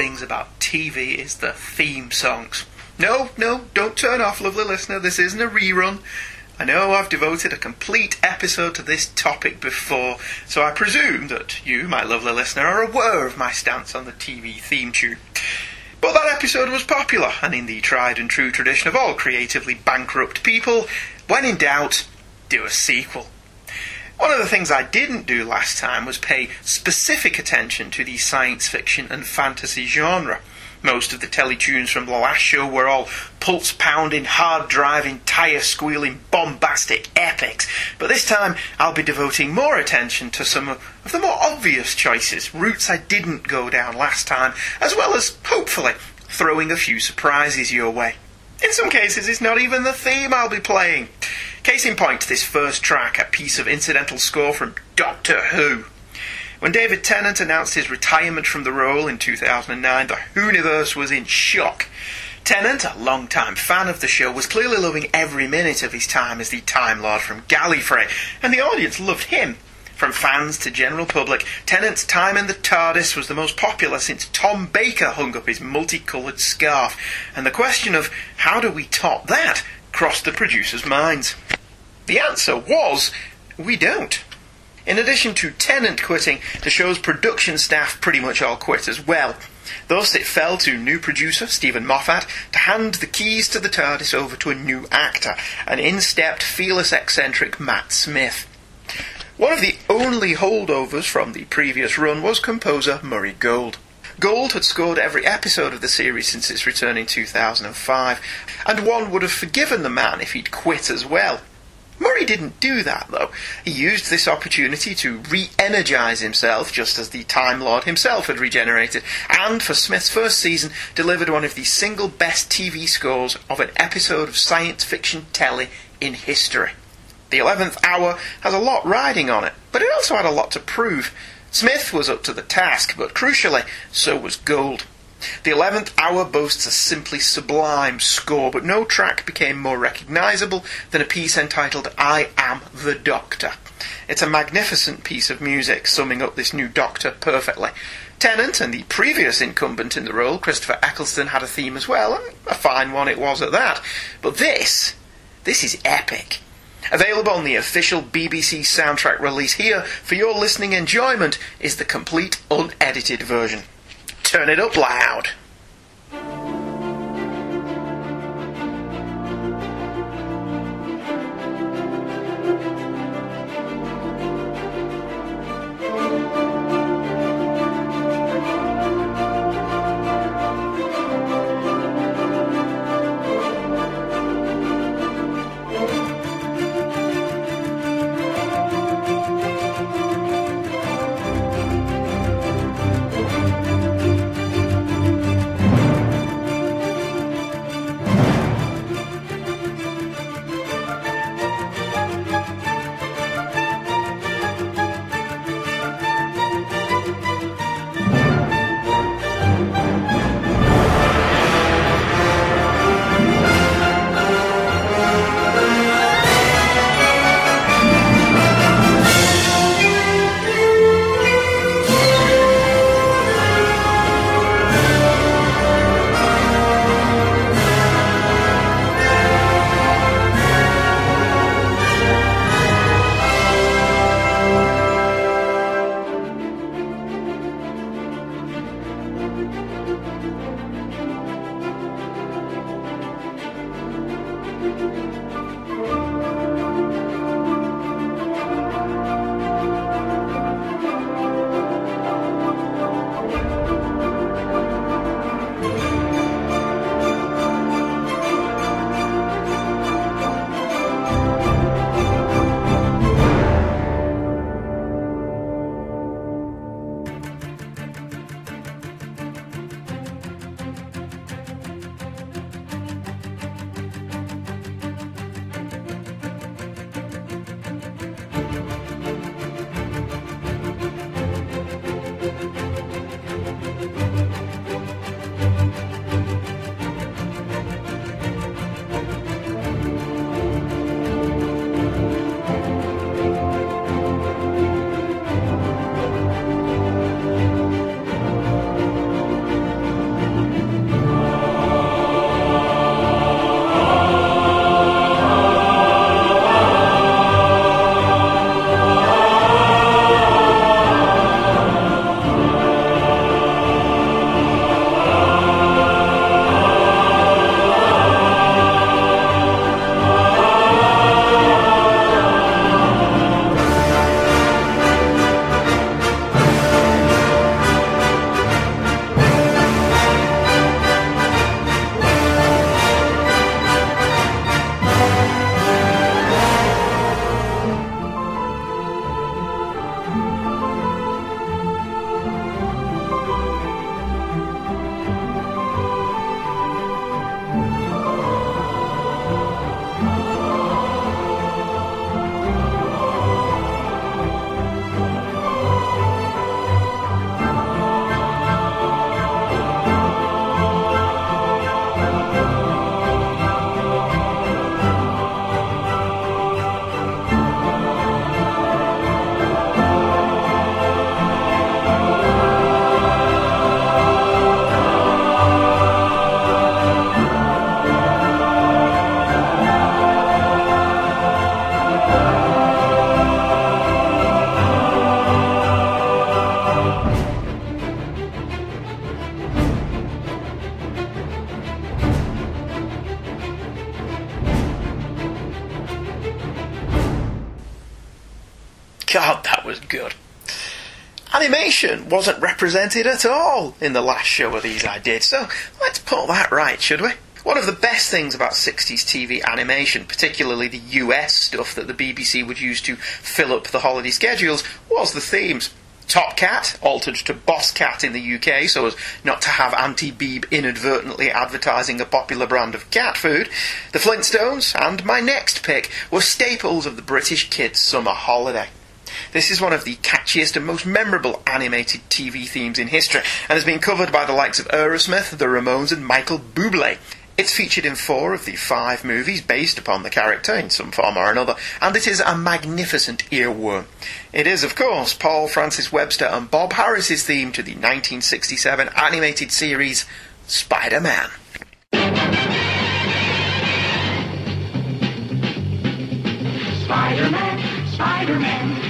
things about TV is the theme songs. No, no, don't turn off, lovely listener. This isn't a rerun. I know I've devoted a complete episode to this topic before, so I presume that you, my lovely listener, are aware of my stance on the TV theme tune. But that episode was popular, and in the tried and true tradition of all creatively bankrupt people, when in doubt, do a sequel. One of the things I didn't do last time was pay specific attention to the science fiction and fantasy genre. Most of the teletunes from the last show were all pulse pounding, hard driving, tyre squealing, bombastic epics. But this time I'll be devoting more attention to some of the more obvious choices, routes I didn't go down last time, as well as, hopefully, throwing a few surprises your way. In some cases, it's not even the theme I'll be playing. Case in point, this first track, a piece of incidental score from Doctor Who. When David Tennant announced his retirement from the role in 2009, the Whoniverse was in shock. Tennant, a long-time fan of the show, was clearly loving every minute of his time as the Time Lord from Gallifrey, and the audience loved him. From fans to general public, Tennant's time in the TARDIS was the most popular since Tom Baker hung up his multicoloured scarf, and the question of how do we top that crossed the producers' minds. The answer was we don't. In addition to Tennant quitting, the show's production staff pretty much all quit as well. Thus, it fell to new producer Steven Moffat to hand the keys to the TARDIS over to a new actor, an in stepped, fearless eccentric Matt Smith. One of the only holdovers from the previous run was composer Murray Gold. Gold had scored every episode of the series since its return in 2005, and one would have forgiven the man if he'd quit as well. Murray didn't do that, though. He used this opportunity to re energise himself, just as the Time Lord himself had regenerated, and for Smith's first season, delivered one of the single best TV scores of an episode of science fiction telly in history. The 11th hour has a lot riding on it, but it also had a lot to prove. Smith was up to the task, but crucially, so was Gold. The eleventh hour boasts a simply sublime score, but no track became more recognisable than a piece entitled I Am the Doctor. It's a magnificent piece of music, summing up this new Doctor perfectly. Tennant and the previous incumbent in the role, Christopher Eccleston, had a theme as well, and a fine one it was at that. But this, this is epic. Available on the official BBC soundtrack release here for your listening enjoyment is the complete unedited version. Turn it up loud. Represented at all in the last show of these I did, so let's put that right, should we? One of the best things about 60s TV animation, particularly the US stuff that the BBC would use to fill up the holiday schedules, was the themes. Top Cat, altered to Boss Cat in the UK so as not to have Auntie Beeb inadvertently advertising a popular brand of cat food, The Flintstones, and my next pick were staples of the British kids' summer holiday. This is one of the catchiest and most memorable animated TV themes in history, and has been covered by the likes of Aerosmith, the Ramones, and Michael Bublé. It's featured in four of the five movies based upon the character in some form or another, and it is a magnificent earworm. It is, of course, Paul Francis Webster and Bob Harris's theme to the 1967 animated series Spider Man. Spider Man, Spider Man,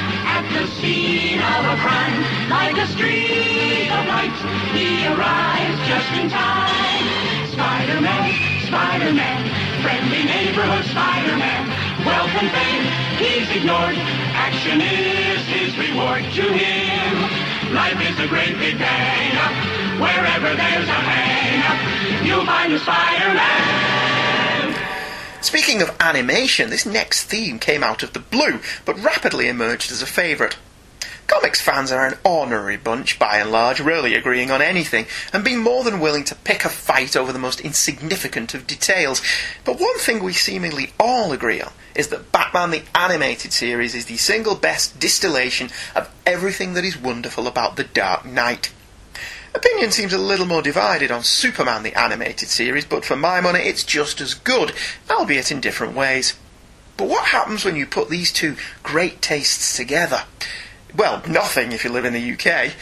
the scene of a crime, like a streak of light, he arrives just in time. Spider-Man, Spider-Man, friendly neighborhood Spider-Man, wealth and fame, he's ignored. Action is his reward to him. Life is a great big hang up. Wherever there's a hang you'll find a Spider-Man. Speaking of animation, this next theme came out of the blue, but rapidly emerged as a favourite. Comics fans are an ornery bunch, by and large, rarely agreeing on anything, and being more than willing to pick a fight over the most insignificant of details. But one thing we seemingly all agree on is that Batman the Animated Series is the single best distillation of everything that is wonderful about The Dark Knight. Opinion seems a little more divided on Superman the Animated Series, but for my money it's just as good, albeit in different ways. But what happens when you put these two great tastes together? Well, nothing if you live in the UK.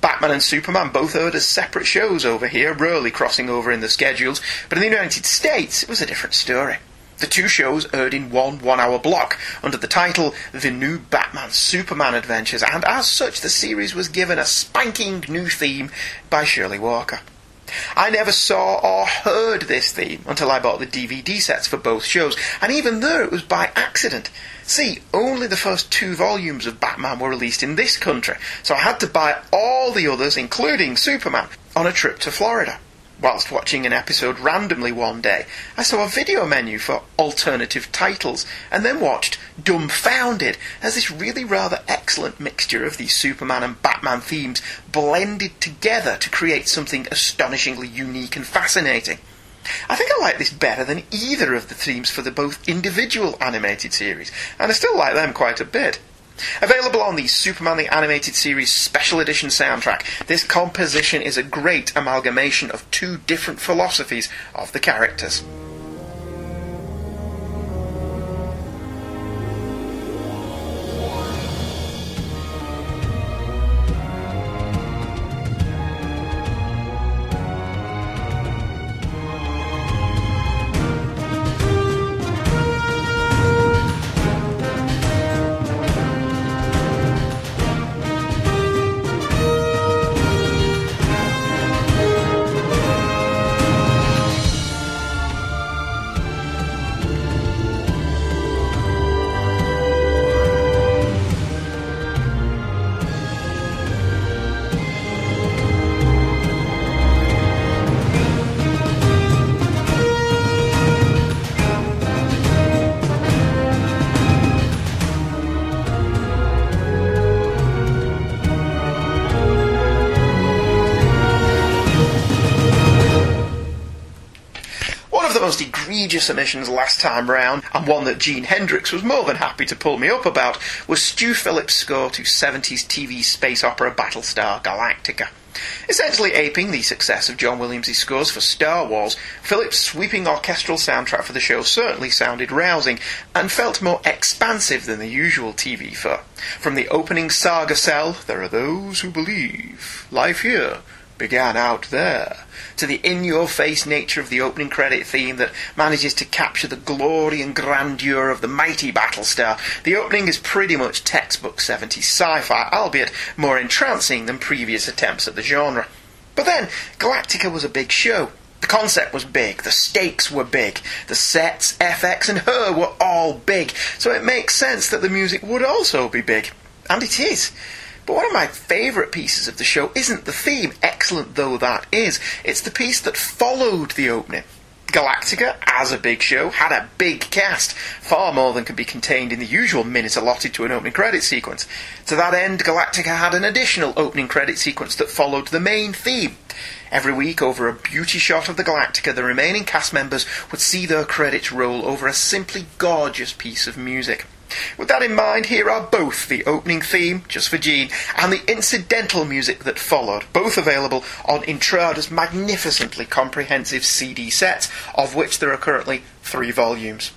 Batman and Superman both aired as separate shows over here, rarely crossing over in the schedules, but in the United States it was a different story. The two shows aired in one one hour block under the title The New Batman Superman Adventures, and as such, the series was given a spanking new theme by Shirley Walker. I never saw or heard this theme until I bought the DVD sets for both shows, and even there it was by accident. See, only the first two volumes of Batman were released in this country, so I had to buy all the others, including Superman, on a trip to Florida. Whilst watching an episode randomly one day, I saw a video menu for alternative titles and then watched dumbfounded as this really rather excellent mixture of the Superman and Batman themes blended together to create something astonishingly unique and fascinating. I think I like this better than either of the themes for the both individual animated series, and I still like them quite a bit. Available on the Superman the Animated Series Special Edition soundtrack, this composition is a great amalgamation of two different philosophies of the characters. Most egregious omissions last time round, and one that Gene Hendricks was more than happy to pull me up about, was Stu Phillips' score to 70s TV space opera Battlestar Galactica. Essentially aping the success of John Williams' scores for Star Wars, Phillips' sweeping orchestral soundtrack for the show certainly sounded rousing and felt more expansive than the usual TV fare. From the opening saga cell, There are those who believe, life here began out there, to the in your face nature of the opening credit theme that manages to capture the glory and grandeur of the mighty Battlestar, the opening is pretty much textbook 70s sci fi, albeit more entrancing than previous attempts at the genre. But then, Galactica was a big show. The concept was big, the stakes were big, the sets, FX, and her were all big, so it makes sense that the music would also be big. And it is. But one of my favourite pieces of the show isn't the theme, excellent though that is, it's the piece that followed the opening. Galactica, as a big show, had a big cast, far more than could be contained in the usual minute allotted to an opening credit sequence. To that end, Galactica had an additional opening credit sequence that followed the main theme. Every week, over a beauty shot of the Galactica, the remaining cast members would see their credits roll over a simply gorgeous piece of music. With that in mind, here are both the opening theme, just for Gene, and the incidental music that followed, both available on Intrada's magnificently comprehensive CD set, of which there are currently three volumes.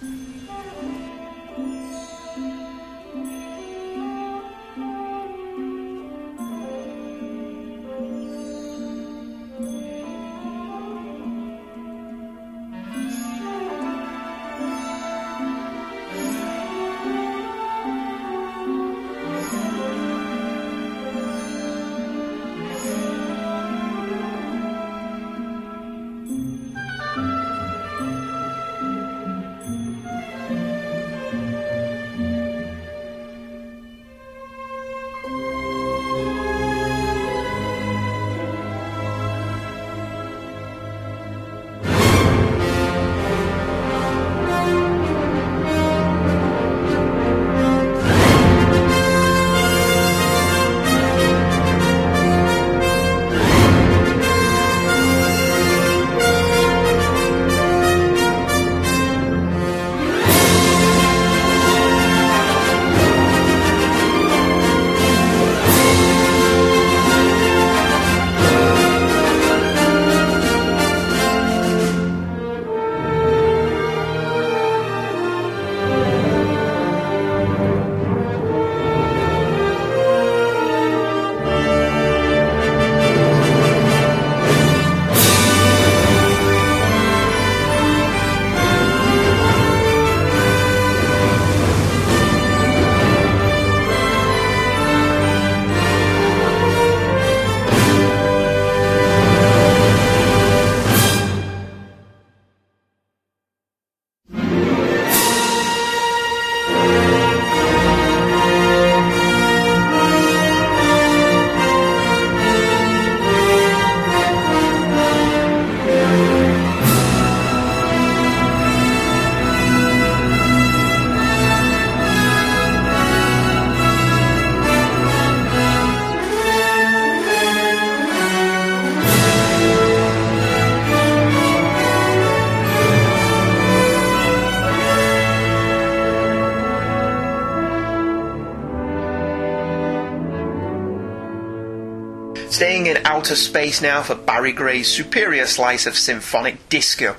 Outer space now for Barry Gray's superior slice of symphonic disco.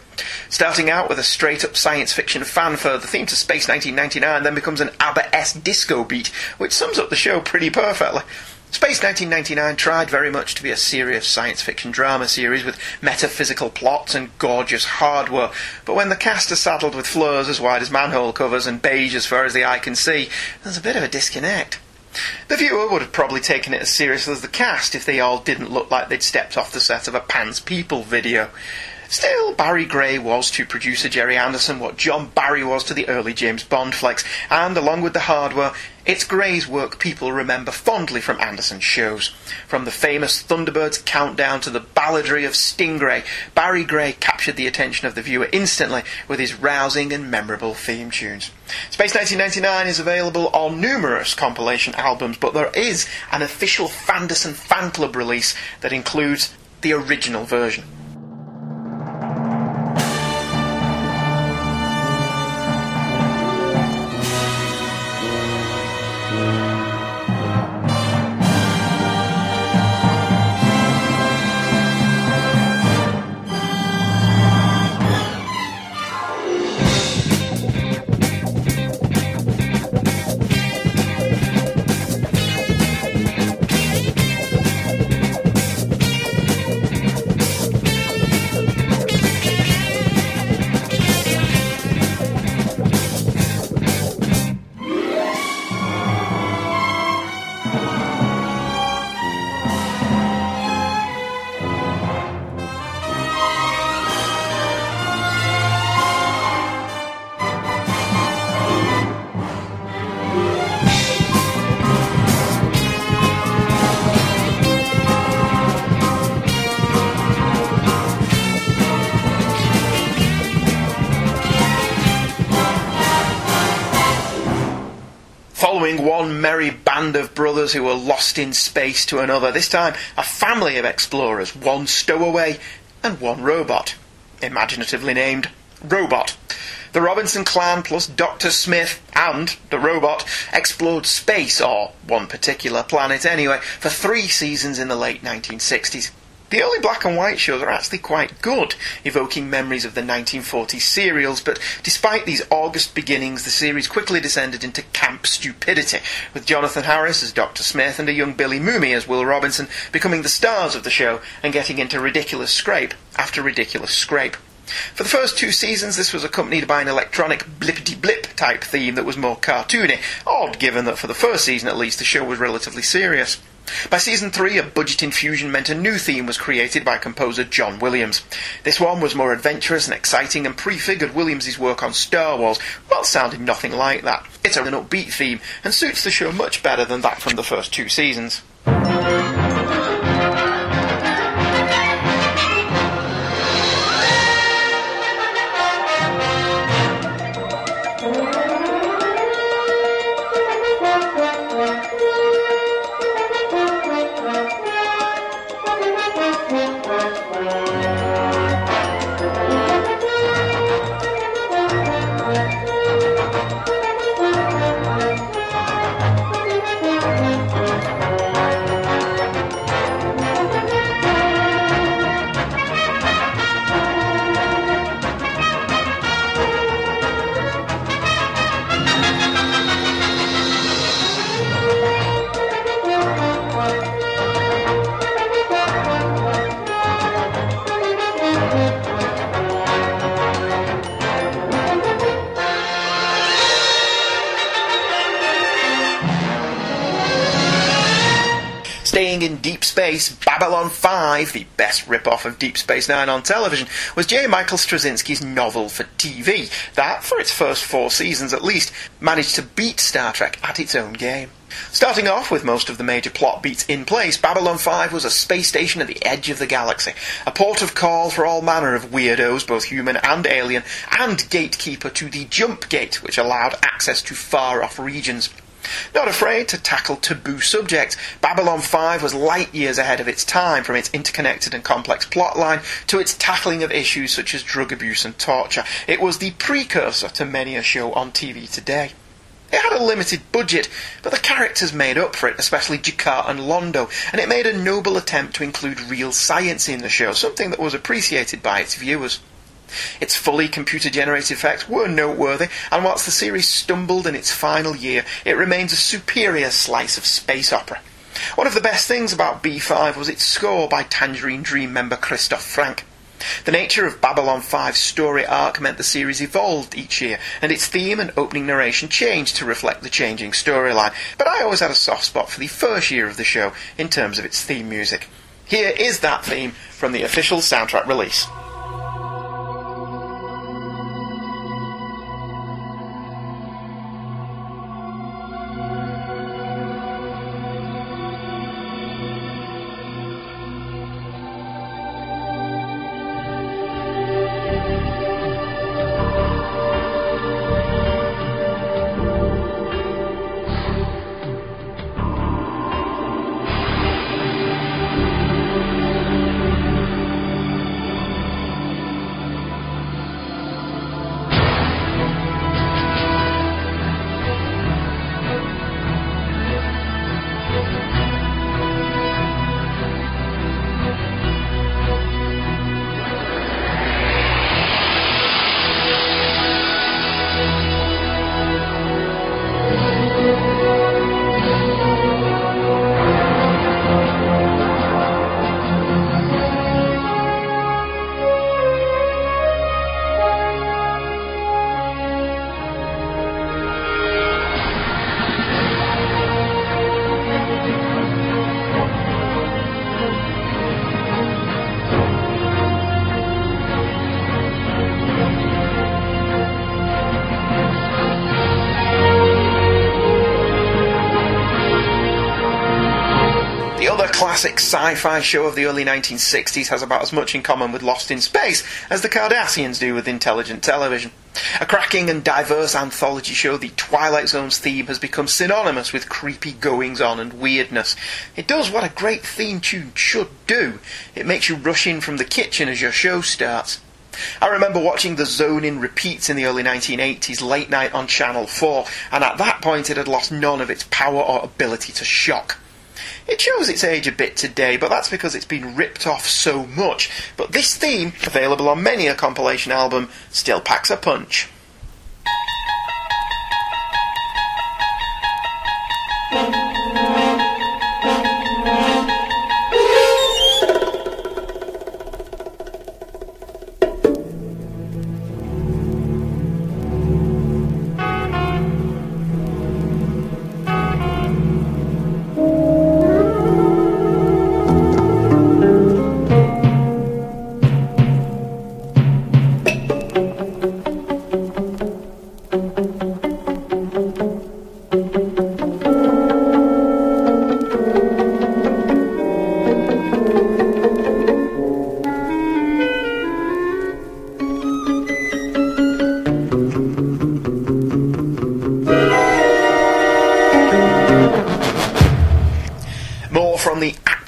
Starting out with a straight up science fiction fanfare, the theme to Space 1999 then becomes an ABBA esque disco beat, which sums up the show pretty perfectly. Space 1999 tried very much to be a serious science fiction drama series with metaphysical plots and gorgeous hardware, but when the cast are saddled with flaws as wide as manhole covers and beige as far as the eye can see, there's a bit of a disconnect. The viewer would have probably taken it as seriously as the cast if they all didn't look like they'd stepped off the set of a Pans People video. Still, Barry Gray was to producer Gerry Anderson what John Barry was to the early James Bond flicks, and along with the hardware, it's Gray's work people remember fondly from Anderson's shows. From the famous Thunderbirds countdown to the balladry of Stingray, Barry Gray captured the attention of the viewer instantly with his rousing and memorable theme tunes. Space 1999 is available on numerous compilation albums, but there is an official Fanderson fan club release that includes the original version. Band of brothers who were lost in space to another. This time, a family of explorers, one stowaway and one robot, imaginatively named Robot. The Robinson clan plus Dr. Smith and the robot explored space, or one particular planet anyway, for three seasons in the late 1960s. The early black and white shows are actually quite good, evoking memories of the 1940s serials, but despite these August beginnings, the series quickly descended into camp stupidity, with Jonathan Harris as Dr. Smith and a young Billy Mumy as Will Robinson becoming the stars of the show and getting into ridiculous scrape after ridiculous scrape. For the first two seasons, this was accompanied by an electronic blippity blip type theme that was more cartoony, odd given that for the first season at least the show was relatively serious. By season 3, a budget infusion meant a new theme was created by composer John Williams. This one was more adventurous and exciting and prefigured Williams' work on Star Wars, while sounding nothing like that. It's an upbeat theme and suits the show much better than that from the first two seasons. 5, the best rip-off of Deep Space Nine on television, was J. Michael Straczynski's novel for TV, that, for its first four seasons at least, managed to beat Star Trek at its own game. Starting off with most of the major plot beats in place, Babylon 5 was a space station at the edge of the galaxy, a port of call for all manner of weirdos, both human and alien, and gatekeeper to the jump gate, which allowed access to far off regions. Not afraid to tackle taboo subjects, Babylon 5 was light years ahead of its time, from its interconnected and complex plotline to its tackling of issues such as drug abuse and torture. It was the precursor to many a show on TV today. It had a limited budget, but the characters made up for it, especially G'Kar and Londo, and it made a noble attempt to include real science in the show, something that was appreciated by its viewers. Its fully computer generated effects were noteworthy, and whilst the series stumbled in its final year, it remains a superior slice of space opera. One of the best things about B5 was its score by Tangerine Dream member Christoph Frank. The nature of Babylon 5's story arc meant the series evolved each year, and its theme and opening narration changed to reflect the changing storyline. But I always had a soft spot for the first year of the show in terms of its theme music. Here is that theme from the official soundtrack release. Classic sci-fi show of the early 1960s has about as much in common with Lost in Space as the Cardassians do with intelligent television. A cracking and diverse anthology show, the Twilight Zone's theme has become synonymous with creepy goings on and weirdness. It does what a great theme tune should do. It makes you rush in from the kitchen as your show starts. I remember watching the Zone in repeats in the early 1980s, late night on Channel 4, and at that point it had lost none of its power or ability to shock. It shows its age a bit today, but that's because it's been ripped off so much. But this theme, available on many a compilation album, still packs a punch.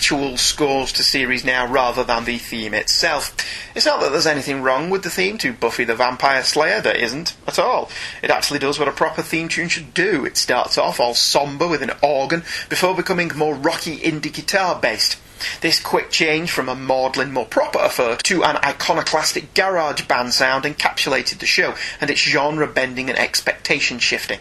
Actual scores to series now rather than the theme itself. It's not that there's anything wrong with the theme to Buffy the Vampire Slayer, there isn't at all. It actually does what a proper theme tune should do. It starts off all somber with an organ before becoming more rocky indie guitar based. This quick change from a maudlin, more proper affair to an iconoclastic garage band sound encapsulated the show and its genre bending and expectation shifting.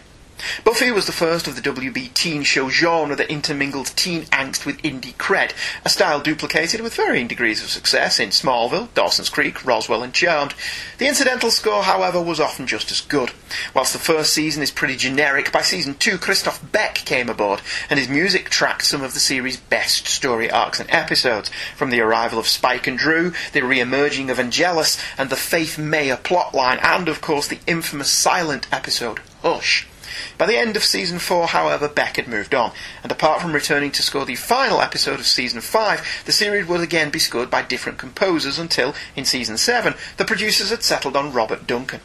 Buffy was the first of the WB teen show genre that intermingled teen angst with indie cred, a style duplicated with varying degrees of success in Smallville, Dawson's Creek, Roswell, and Charmed. The incidental score, however, was often just as good. Whilst the first season is pretty generic, by season two, Christophe Beck came aboard, and his music tracked some of the series' best story arcs and episodes, from the arrival of Spike and Dru, the re-emerging of Angelus, and the Faith Mayor plotline, and of course the infamous silent episode, Hush. By the end of season 4, however, Beck had moved on, and apart from returning to score the final episode of season 5, the series would again be scored by different composers until, in season 7, the producers had settled on Robert Duncan.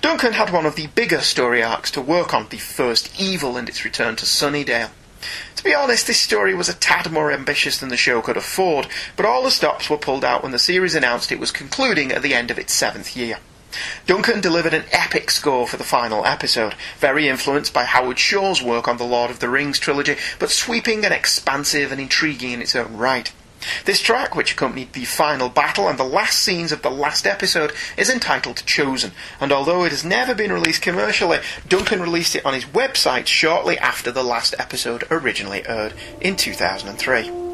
Duncan had one of the bigger story arcs to work on, the first evil and its return to Sunnydale. To be honest, this story was a tad more ambitious than the show could afford, but all the stops were pulled out when the series announced it was concluding at the end of its seventh year. Duncan delivered an epic score for the final episode, very influenced by Howard Shore's work on the Lord of the Rings trilogy, but sweeping and expansive and intriguing in its own right. This track, which accompanied the final battle and the last scenes of the last episode, is entitled Chosen, and although it has never been released commercially, Duncan released it on his website shortly after the last episode originally aired in 2003.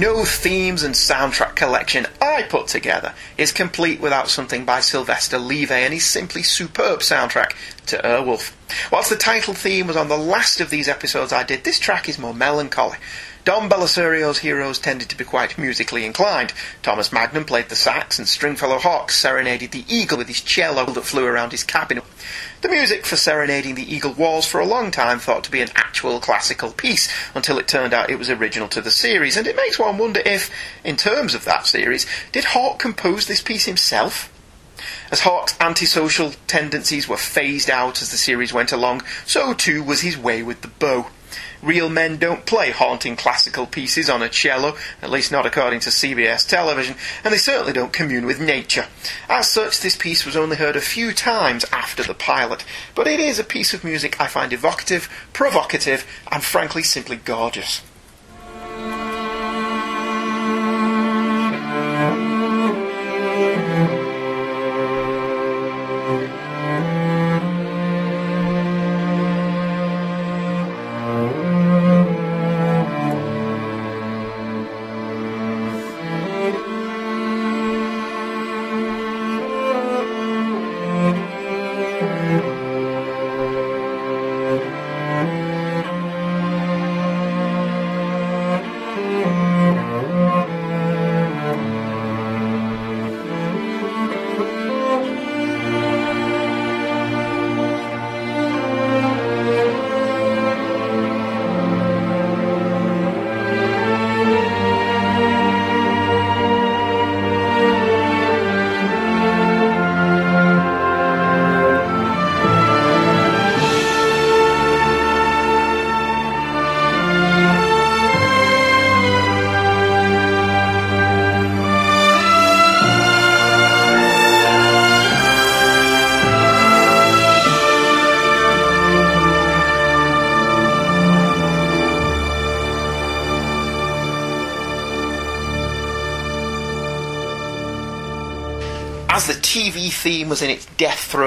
No themes and soundtrack collection I put together is complete without something by Sylvester Levay and his simply superb soundtrack to Airwolf. Whilst the title theme was on the last of these episodes I did, this track is more melancholy. Don Bellisario's heroes tended to be quite musically inclined. Thomas Magnum played the sax, and Stringfellow Hawkes serenaded the eagle with his cello that flew around his cabin. The music for Serenading the Eagle was, for a long time, thought to be an actual classical piece, until it turned out it was original to the series, and it makes one wonder if, in terms of that series, did Hawke compose this piece himself? As Hawke's antisocial tendencies were phased out as the series went along, so too was his way with the bow. Real men don't play haunting classical pieces on a cello, at least not according to CBS television, and they certainly don't commune with nature. As such, this piece was only heard a few times after the pilot, but it is a piece of music I find evocative, provocative, and frankly simply gorgeous.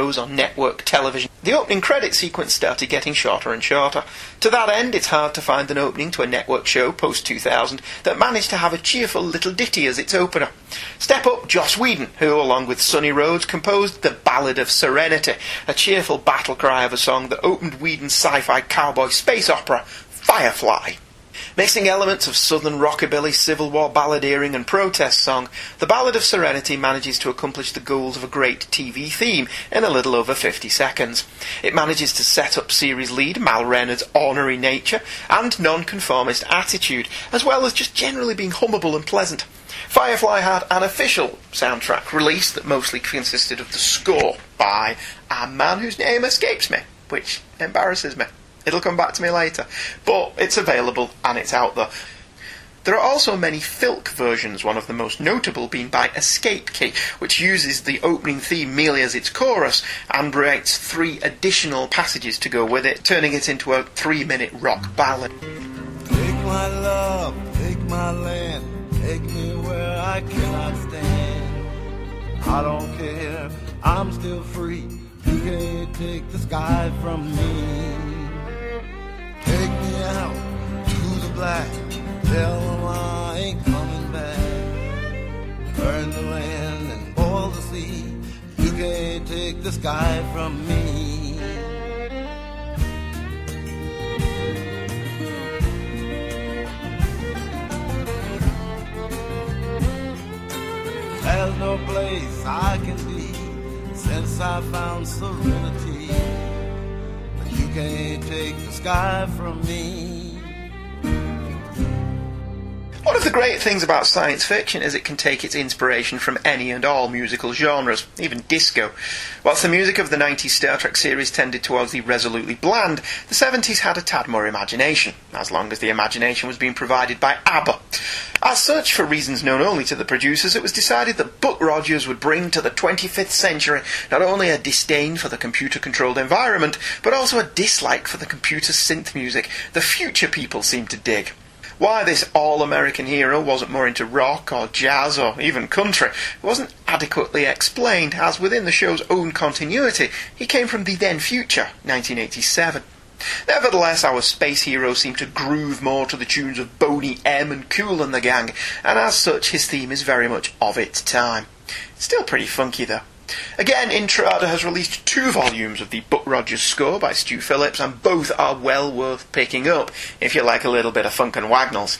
Throes on network television, the opening credit sequence started getting shorter and shorter. To that end, it's hard to find an opening to a network show post 2000 that managed to have a cheerful little ditty as its opener. Step up Joss Whedon, who, along with Sonny Rhodes, composed The Ballad of Serenity, a cheerful battle cry of a song that opened Whedon's sci fi cowboy space opera, Firefly. Mixing elements of southern rockabilly, Civil War balladeering, and protest song, The Ballad of Serenity manages to accomplish the goals of a great TV theme in a little over 50 seconds. It manages to set up series lead Mal Reynolds' ornery nature and non-conformist attitude, as well as just generally being hummable and pleasant. Firefly had an official soundtrack release that mostly consisted of the score by a man whose name escapes me, which embarrasses me. It'll come back to me later. But it's available and it's out there. There are also many Filk versions, one of the most notable being by Escape Key, which uses the opening theme merely as its chorus and writes three additional passages to go with it, turning it into a three minute rock ballad. Take my love, take my land, take me where I cannot stand. I don't care, I'm still free. You can't take the sky from me. Black, tell them I ain't coming back. Burn the land and boil the sea. You can't take the sky from me. There's no place I can be since I found serenity. But you can't take the sky from me. Great things about science fiction is it can take its inspiration from any and all musical genres, even disco. Whilst the music of the 90s Star Trek series tended towards the resolutely bland, the 70s had a tad more imagination, as long as the imagination was being provided by ABBA. As such, for reasons known only to the producers, it was decided that Buck Rogers would bring to the 25th century not only a disdain for the computer controlled environment, but also a dislike for the computer synth music the future people seemed to dig. Why this all American hero wasn't more into rock or jazz or even country wasn't adequately explained, as within the show's own continuity, he came from the then future, 1987. Nevertheless, our space hero seemed to groove more to the tunes of Boney M and Cool and the Gang, and as such, his theme is very much of its time. Still pretty funky though. Again, Intrada has released two volumes of the Buck Rogers score by Stu Phillips, and both are well worth picking up if you like a little bit of funk and wagnalls.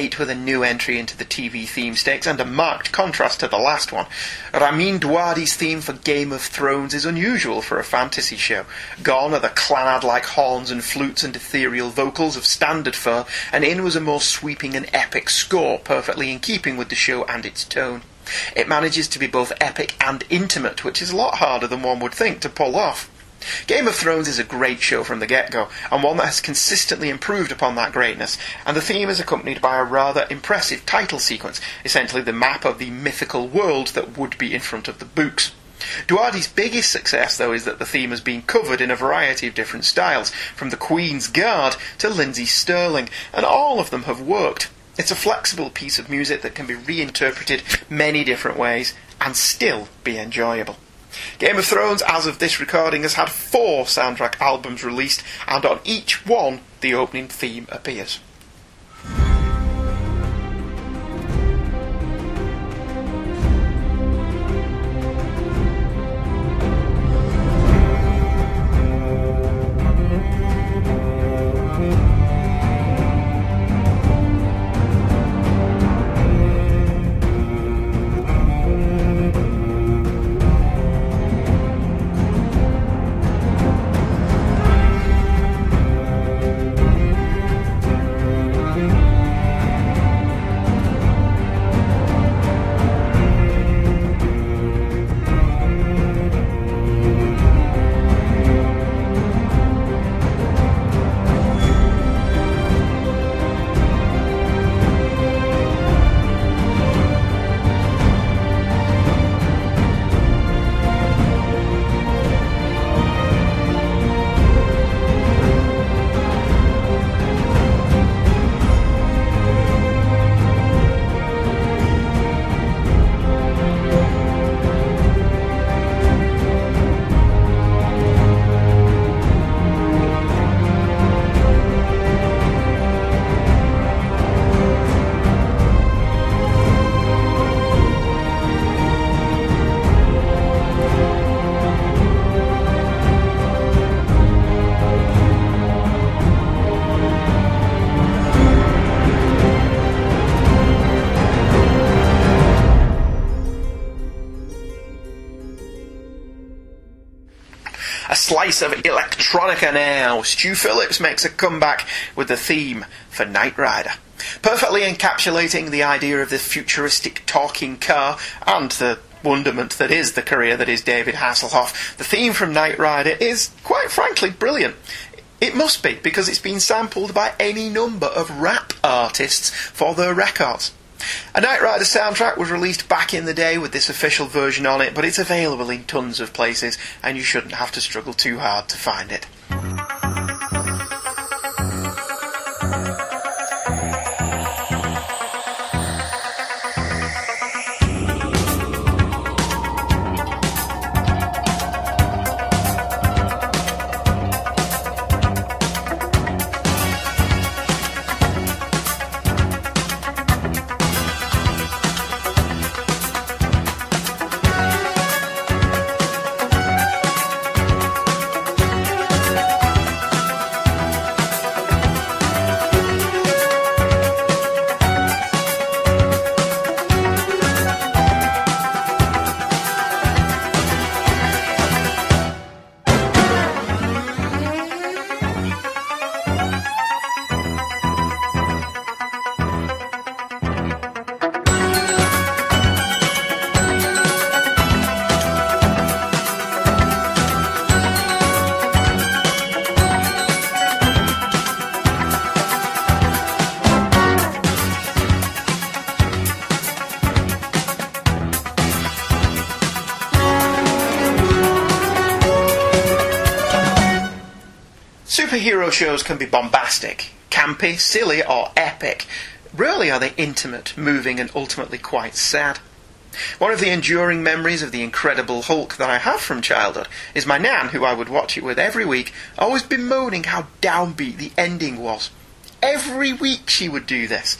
With a new entry into the TV theme stakes and a marked contrast to the last one. Ramin Djawadi's theme for Game of Thrones is unusual for a fantasy show. Gone are the clannad-like horns and flutes and ethereal vocals of standard fur, and in was a more sweeping and epic score, perfectly in keeping with the show and its tone. It manages to be both epic and intimate, which is a lot harder than one would think to pull off. Game of Thrones is a great show from the get go, and one that has consistently improved upon that greatness, and the theme is accompanied by a rather impressive title sequence, essentially the map of the mythical world that would be in front of the books. Djawadi's biggest success, though, is that the theme has been covered in a variety of different styles, from the Queen's Guard to Lindsey Stirling, and all of them have worked. It's a flexible piece of music that can be reinterpreted many different ways and still be enjoyable. Game of Thrones, as of this recording, has had four soundtrack albums released, and on each one the opening theme appears. Electronica now. Stu Phillips makes a comeback with the theme for Knight Rider. Perfectly encapsulating the idea of the futuristic talking car and the wonderment that is the career that is David Hasselhoff, the theme from Knight Rider is, quite frankly, brilliant. It must be, because it's been sampled by any number of rap artists for their records. A Knight Rider soundtrack was released back in the day with this official version on it, but it's available in tons of places, and you shouldn't have to struggle too hard to find it. Shows can be bombastic, campy, silly, or epic. Rarely are they intimate, moving, and ultimately quite sad. One of the enduring memories of the Incredible Hulk that I have from childhood is my nan, who I would watch it with every week, always bemoaning how downbeat the ending was. Every week she would do this.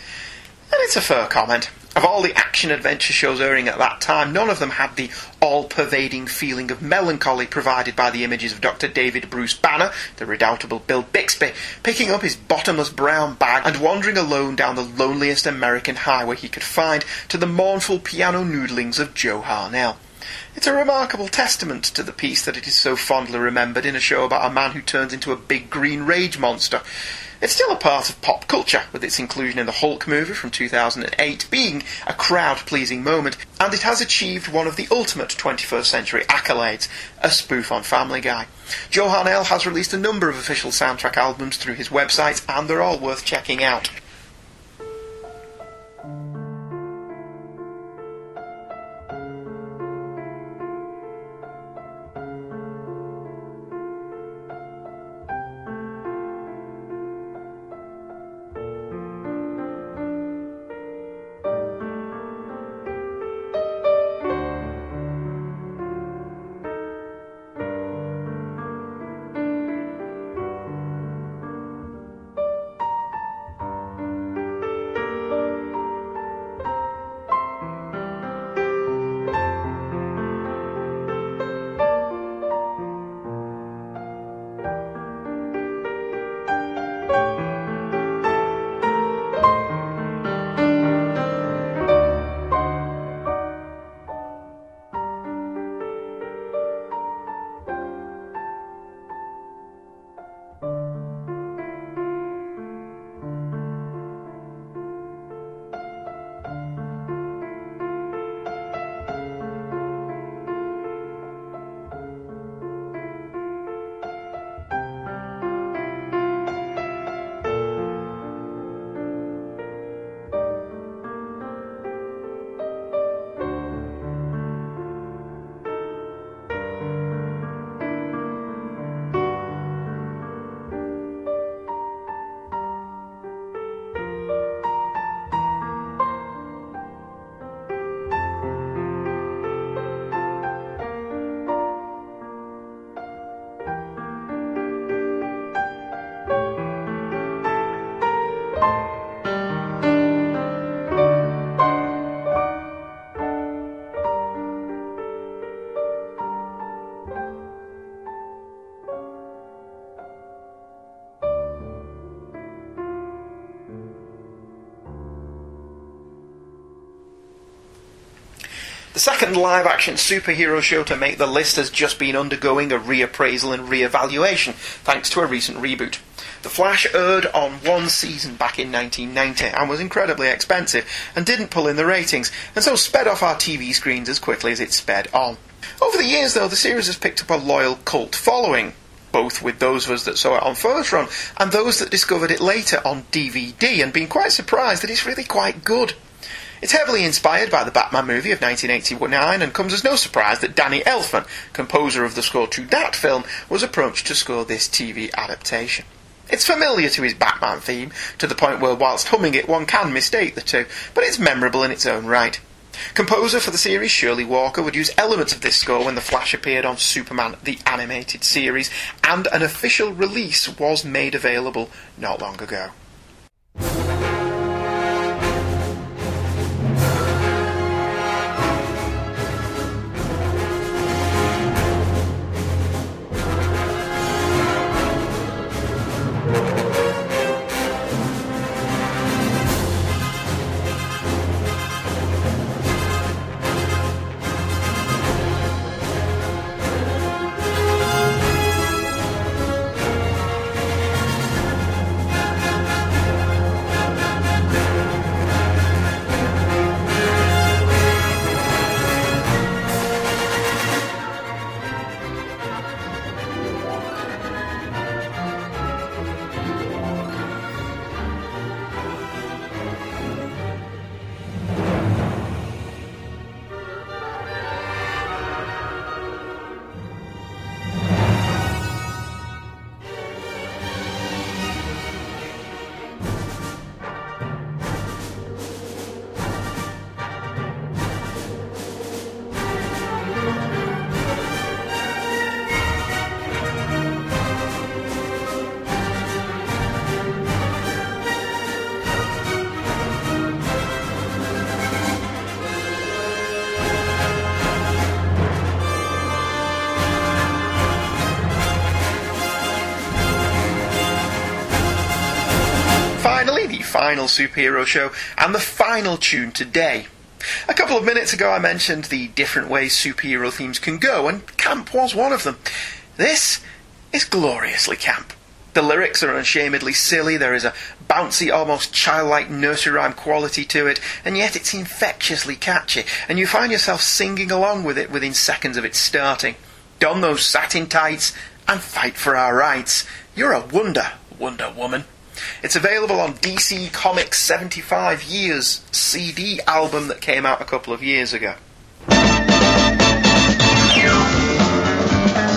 And it's a fair comment. Of all the action adventure shows airing at that time, none of them had the all pervading feeling of melancholy provided by the images of Dr. David Bruce Banner, the redoubtable Bill Bixby, picking up his bottomless brown bag and wandering alone down the loneliest American highway he could find to the mournful piano noodlings of Joe Harnell. It's a remarkable testament to the piece that it is so fondly remembered in a show about a man who turns into a big green rage monster. It's still a part of pop culture, with its inclusion in the Hulk movie from 2008 being a crowd pleasing moment, and it has achieved one of the ultimate 21st century accolades a spoof on Family Guy. Joe Harnell has released a number of official soundtrack albums through his website, and they're all worth checking out. The second live action superhero show to make the list has just been undergoing a reappraisal and re-evaluation, thanks to a recent reboot. The Flash aired on one season back in 1990 and was incredibly expensive and didn't pull in the ratings, and so sped off our TV screens as quickly as it sped on. Over the years, though, the series has picked up a loyal cult following, both with those of us that saw it on first run and those that discovered it later on DVD and been quite surprised that it's really quite good. It's heavily inspired by the Batman movie of 1989 and comes as no surprise that Danny Elfman, composer of the score to that film, was approached to score this TV adaptation. It's familiar to his Batman theme, to the point where whilst humming it one can mistake the two, but it's memorable in its own right. Composer for the series, Shirley Walker, would use elements of this score when The Flash appeared on Superman the Animated Series, and an official release was made available not long ago. Final superhero show and the final tune today. A couple of minutes ago, I mentioned the different ways superhero themes can go, and camp was one of them. This is gloriously camp. The lyrics are unashamedly silly, there is a bouncy, almost childlike nursery rhyme quality to it, and yet it's infectiously catchy, and you find yourself singing along with it within seconds of its starting. Don those satin tights and fight for our rights. You're a wonder, Wonder Woman. It's available on DC Comics 75 Years CD album that came out a couple of years ago.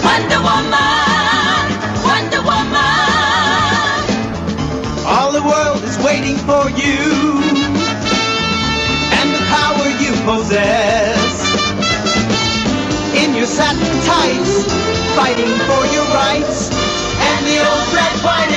Wonder Woman, Wonder Woman. All the world is waiting for you and the power you possess. In your satin tights, fighting for your rights and the old red, white,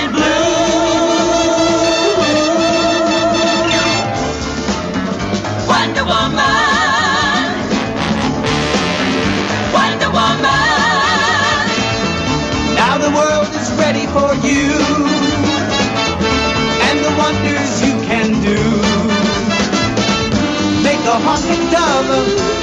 A hawking dove,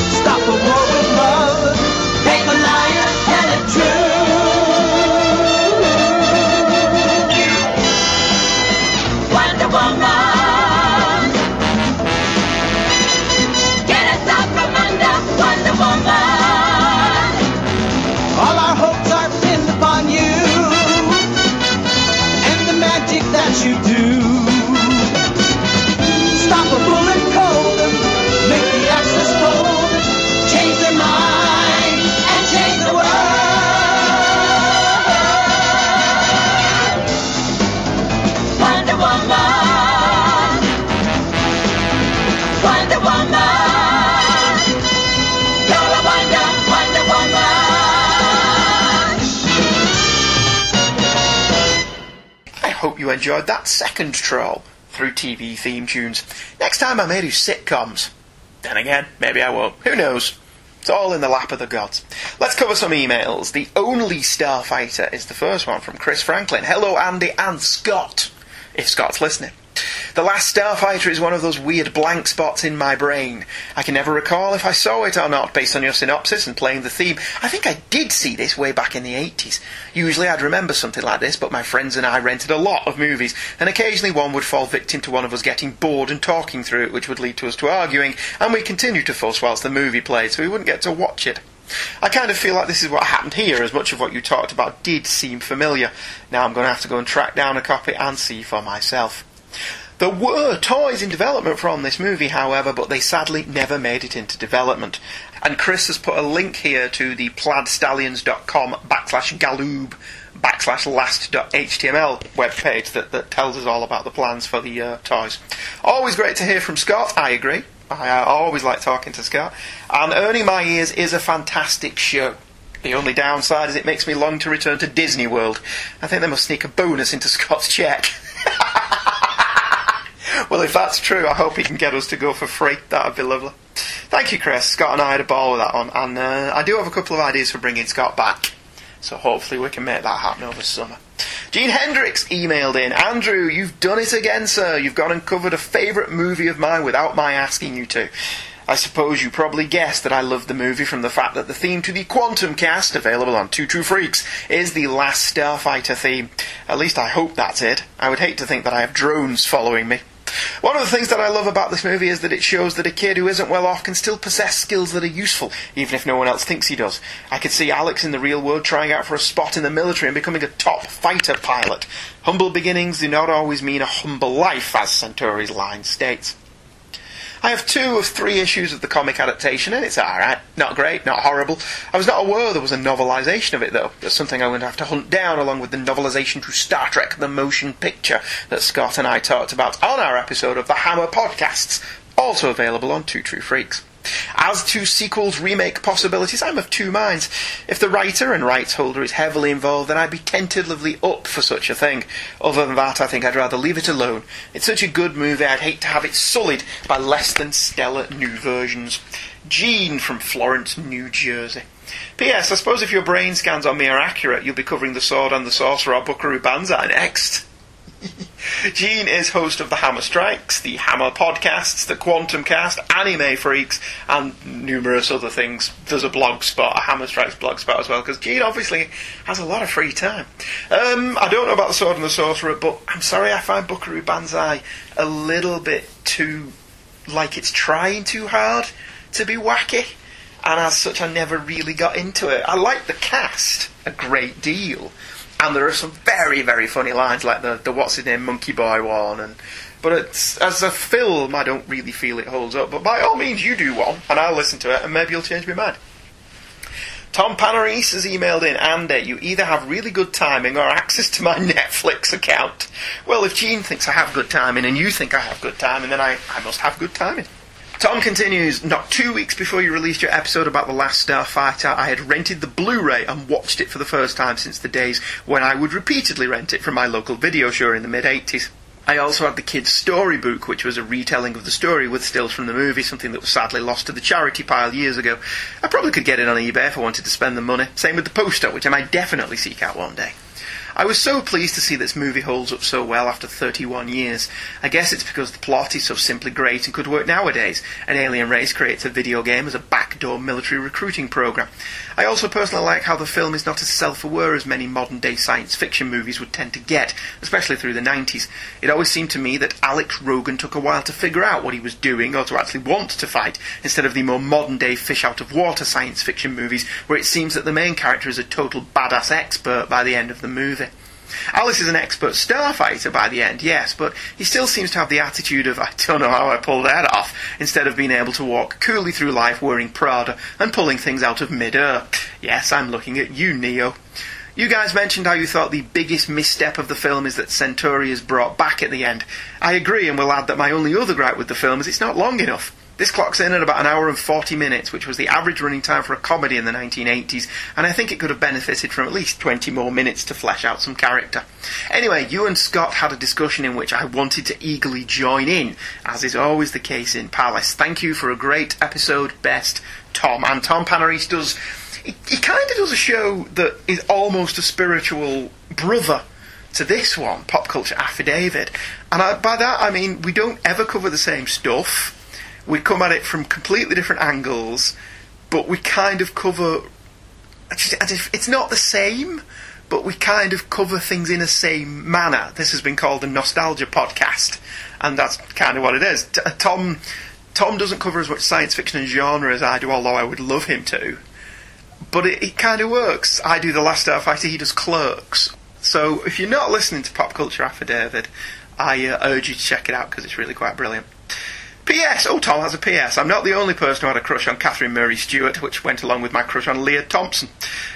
enjoyed that second troll through TV theme tunes. Next time I may do sitcoms. Then again, maybe I won't. Who knows? It's all in the lap of the gods. Let's cover some emails. The only Starfighter is the first one from Chris Franklin. Hello, Andy and Scott, if Scott's listening. The Last Starfighter is one of those weird blank spots in my brain. I can never recall if I saw it or not based on your synopsis and playing the theme. I think I did see this way back in the 80s. Usually I'd remember something like this, but my friends and I rented a lot of movies, and occasionally one would fall victim to one of us getting bored and talking through it, which would lead to us to arguing, and we continued to fuss whilst the movie played, so we wouldn't get to watch it. I kind of feel like this is what happened here, as much of what you talked about did seem familiar. Now I'm going to have to go and track down a copy and see for myself. There were toys in development from this movie, however, but they sadly never made it into development. And Chris has put a link here to the plaidstallions.com backslash galoob backslash last.html webpage that, that tells us all about the plans for the uh, toys. Always great to hear from Scott, I agree. I, I always like talking to Scott. And Earning My Ears is a fantastic show. The only downside is it makes me long to return to Disney World. I think they must sneak a bonus into Scott's check. well, if that's true, I hope he can get us to go for free. That'd be lovely. Thank you, Chris. Scott and I had a ball with that one, and uh, I do have a couple of ideas for bringing Scott back. So hopefully we can make that happen over summer. Gene Hendricks emailed in Andrew, you've done it again, sir. You've gone and covered a favourite movie of mine without my asking you to. I suppose you probably guessed that I love the movie from the fact that the theme to the Quantum Cast, available on Two True Freaks, is the Last Starfighter theme. At least I hope that's it. I would hate to think that I have drones following me. One of the things that I love about this movie is that it shows that a kid who isn't well off can still possess skills that are useful, even if no one else thinks he does. I could see Alex in the real world trying out for a spot in the military and becoming a top fighter pilot. Humble beginnings do not always mean a humble life, as Centauri's line states. I have two of three issues of the comic adaptation, and it's alright. Not great, not horrible. I was not aware there was a novelisation of it, though. That's something I'm going to have to hunt down, along with the novelisation to Star Trek The Motion Picture that Scott and I talked about on our episode of the Hammer Podcasts, also available on Two True Freaks. As to sequels remake possibilities, I'm of two minds. If the writer and rights holder is heavily involved, then I'd be tentatively up for such a thing. Other than that, I think I'd rather leave it alone. It's such a good movie, I'd hate to have it sullied by less than stellar new versions. Gene from Florence, New Jersey. P.S. I suppose if your brain scans on me are accurate, you'll be covering the Sword and the Sorcerer or Buckaroo Banzai next. Gene is host of the Hammer Strikes, the Hammer Podcasts, the Quantum Cast, Anime Freaks, and numerous other things. There's a blog spot, a Hammer Strikes blog spot as well, because Gene obviously has a lot of free time. Um, I don't know about the Sword and the Sorcerer, but I'm sorry I find Buckaroo Banzai a little bit too like it's trying too hard to be wacky. And as such, I never really got into it. I like the cast a great deal and there are some very very funny lines like the the what's his name Monkey Boy one and but as a film I don't really feel it holds up but by all means you do one and I'll listen to it and maybe you'll change my mind. Tom Panarese has emailed in, Andy, you either have really good timing or access to my Netflix account. Well, if Gene thinks I have good timing and you think I have good timing, then I, I must have good timing. Tom continues, not two weeks before you released your episode about The Last Starfighter, I had rented the Blu ray and watched it for the first time since the days when I would repeatedly rent it from my local video store in the mid 80s. I also had the kids' storybook, which was a retelling of the story with stills from the movie, something that was sadly lost to the charity pile years ago. I probably could get it on eBay if I wanted to spend the money. Same with the poster, which I might definitely seek out one day. I was so pleased to see this movie holds up so well after 31 years. I guess it's because the plot is so simply great and could work nowadays. An alien race creates a video game as a backdoor military recruiting program. I also personally like how the film is not as self-aware as many modern-day science fiction movies would tend to get, especially through the 90s. It always seemed to me that Alex Rogan took a while to figure out what he was doing or to actually want to fight, instead of the more modern-day fish-out-of-water science fiction movies where it seems that the main character is a total badass expert by the end of the movie. Alex is an expert starfighter by the end, yes, but he still seems to have the attitude of, I don't know how I pulled that off, instead of being able to walk coolly through life wearing Prada and pulling things out of mid-air. Yes, I'm looking at you, Neo. You guys mentioned how you thought the biggest misstep of the film is that Centauri is brought back at the end. I agree and will add that my only other gripe with the film is it's not long enough. This clocks in at about an hour and 40 minutes, which was the average running time for a comedy in the 1980s, and I think it could have benefited from at least 20 more minutes to flesh out some character. Anyway, you and Scott had a discussion in which I wanted to eagerly join in, as is always the case in Palace. Thank you for a great episode, best Tom. And Tom Panarese does, he, he kind of does a show that is almost a spiritual brother to this one, Pop Culture Affidavit. And I, by that I mean we don't ever cover the same stuff. We come at it from completely different angles, but we kind of cover. It's not the same, but we kind of cover things in the same manner. This has been called a nostalgia podcast, and that's kind of what it is. T- Tom Tom doesn't cover as much science fiction and genre as I do, although I would love him to. But it, it kind of works. I do The Last Starfighter, he does Clerks. So if you're not listening to Pop Culture Affidavit, I uh, urge you to check it out because it's really quite brilliant. P.S. Oh, Tom has a P.S. I'm not the only person who had a crush on Catherine Mary Stewart, which went along with my crush on Lea Thompson.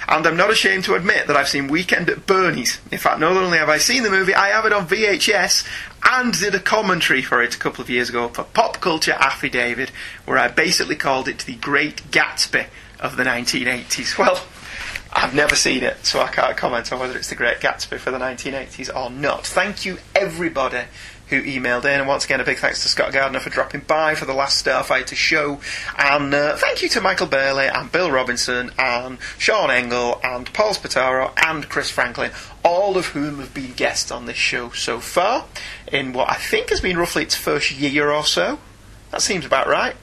And I'm not ashamed to admit that I've seen Weekend at Bernie's. In fact, not only have I seen the movie, I have it on VHS and did a commentary for it a couple of years ago for Pop Culture Affidavit, where I basically called it the Great Gatsby of the 1980s. Well, I've never seen it, so I can't comment on whether it's the Great Gatsby for the 1980s or not. Thank you, everybody who emailed in. And once again, a big thanks to Scott Gardner for dropping by for the last Starfighter show. And uh, thank you to Michael Burley and Bill Robinson and Sean Engel and Paul Spataro and Chris Franklin, all of whom have been guests on this show so far in what I think has been roughly its first year or so. That seems about right.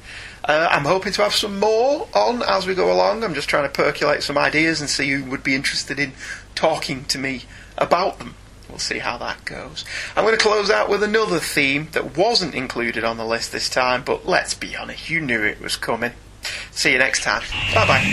Uh, I'm hoping to have some more on as we go along. I'm just trying to percolate some ideas and see who would be interested in talking to me about them. We'll see how that goes. I'm going to close out with another theme that wasn't included on the list this time, but let's be honest, you knew it was coming. See you next time. Bye bye.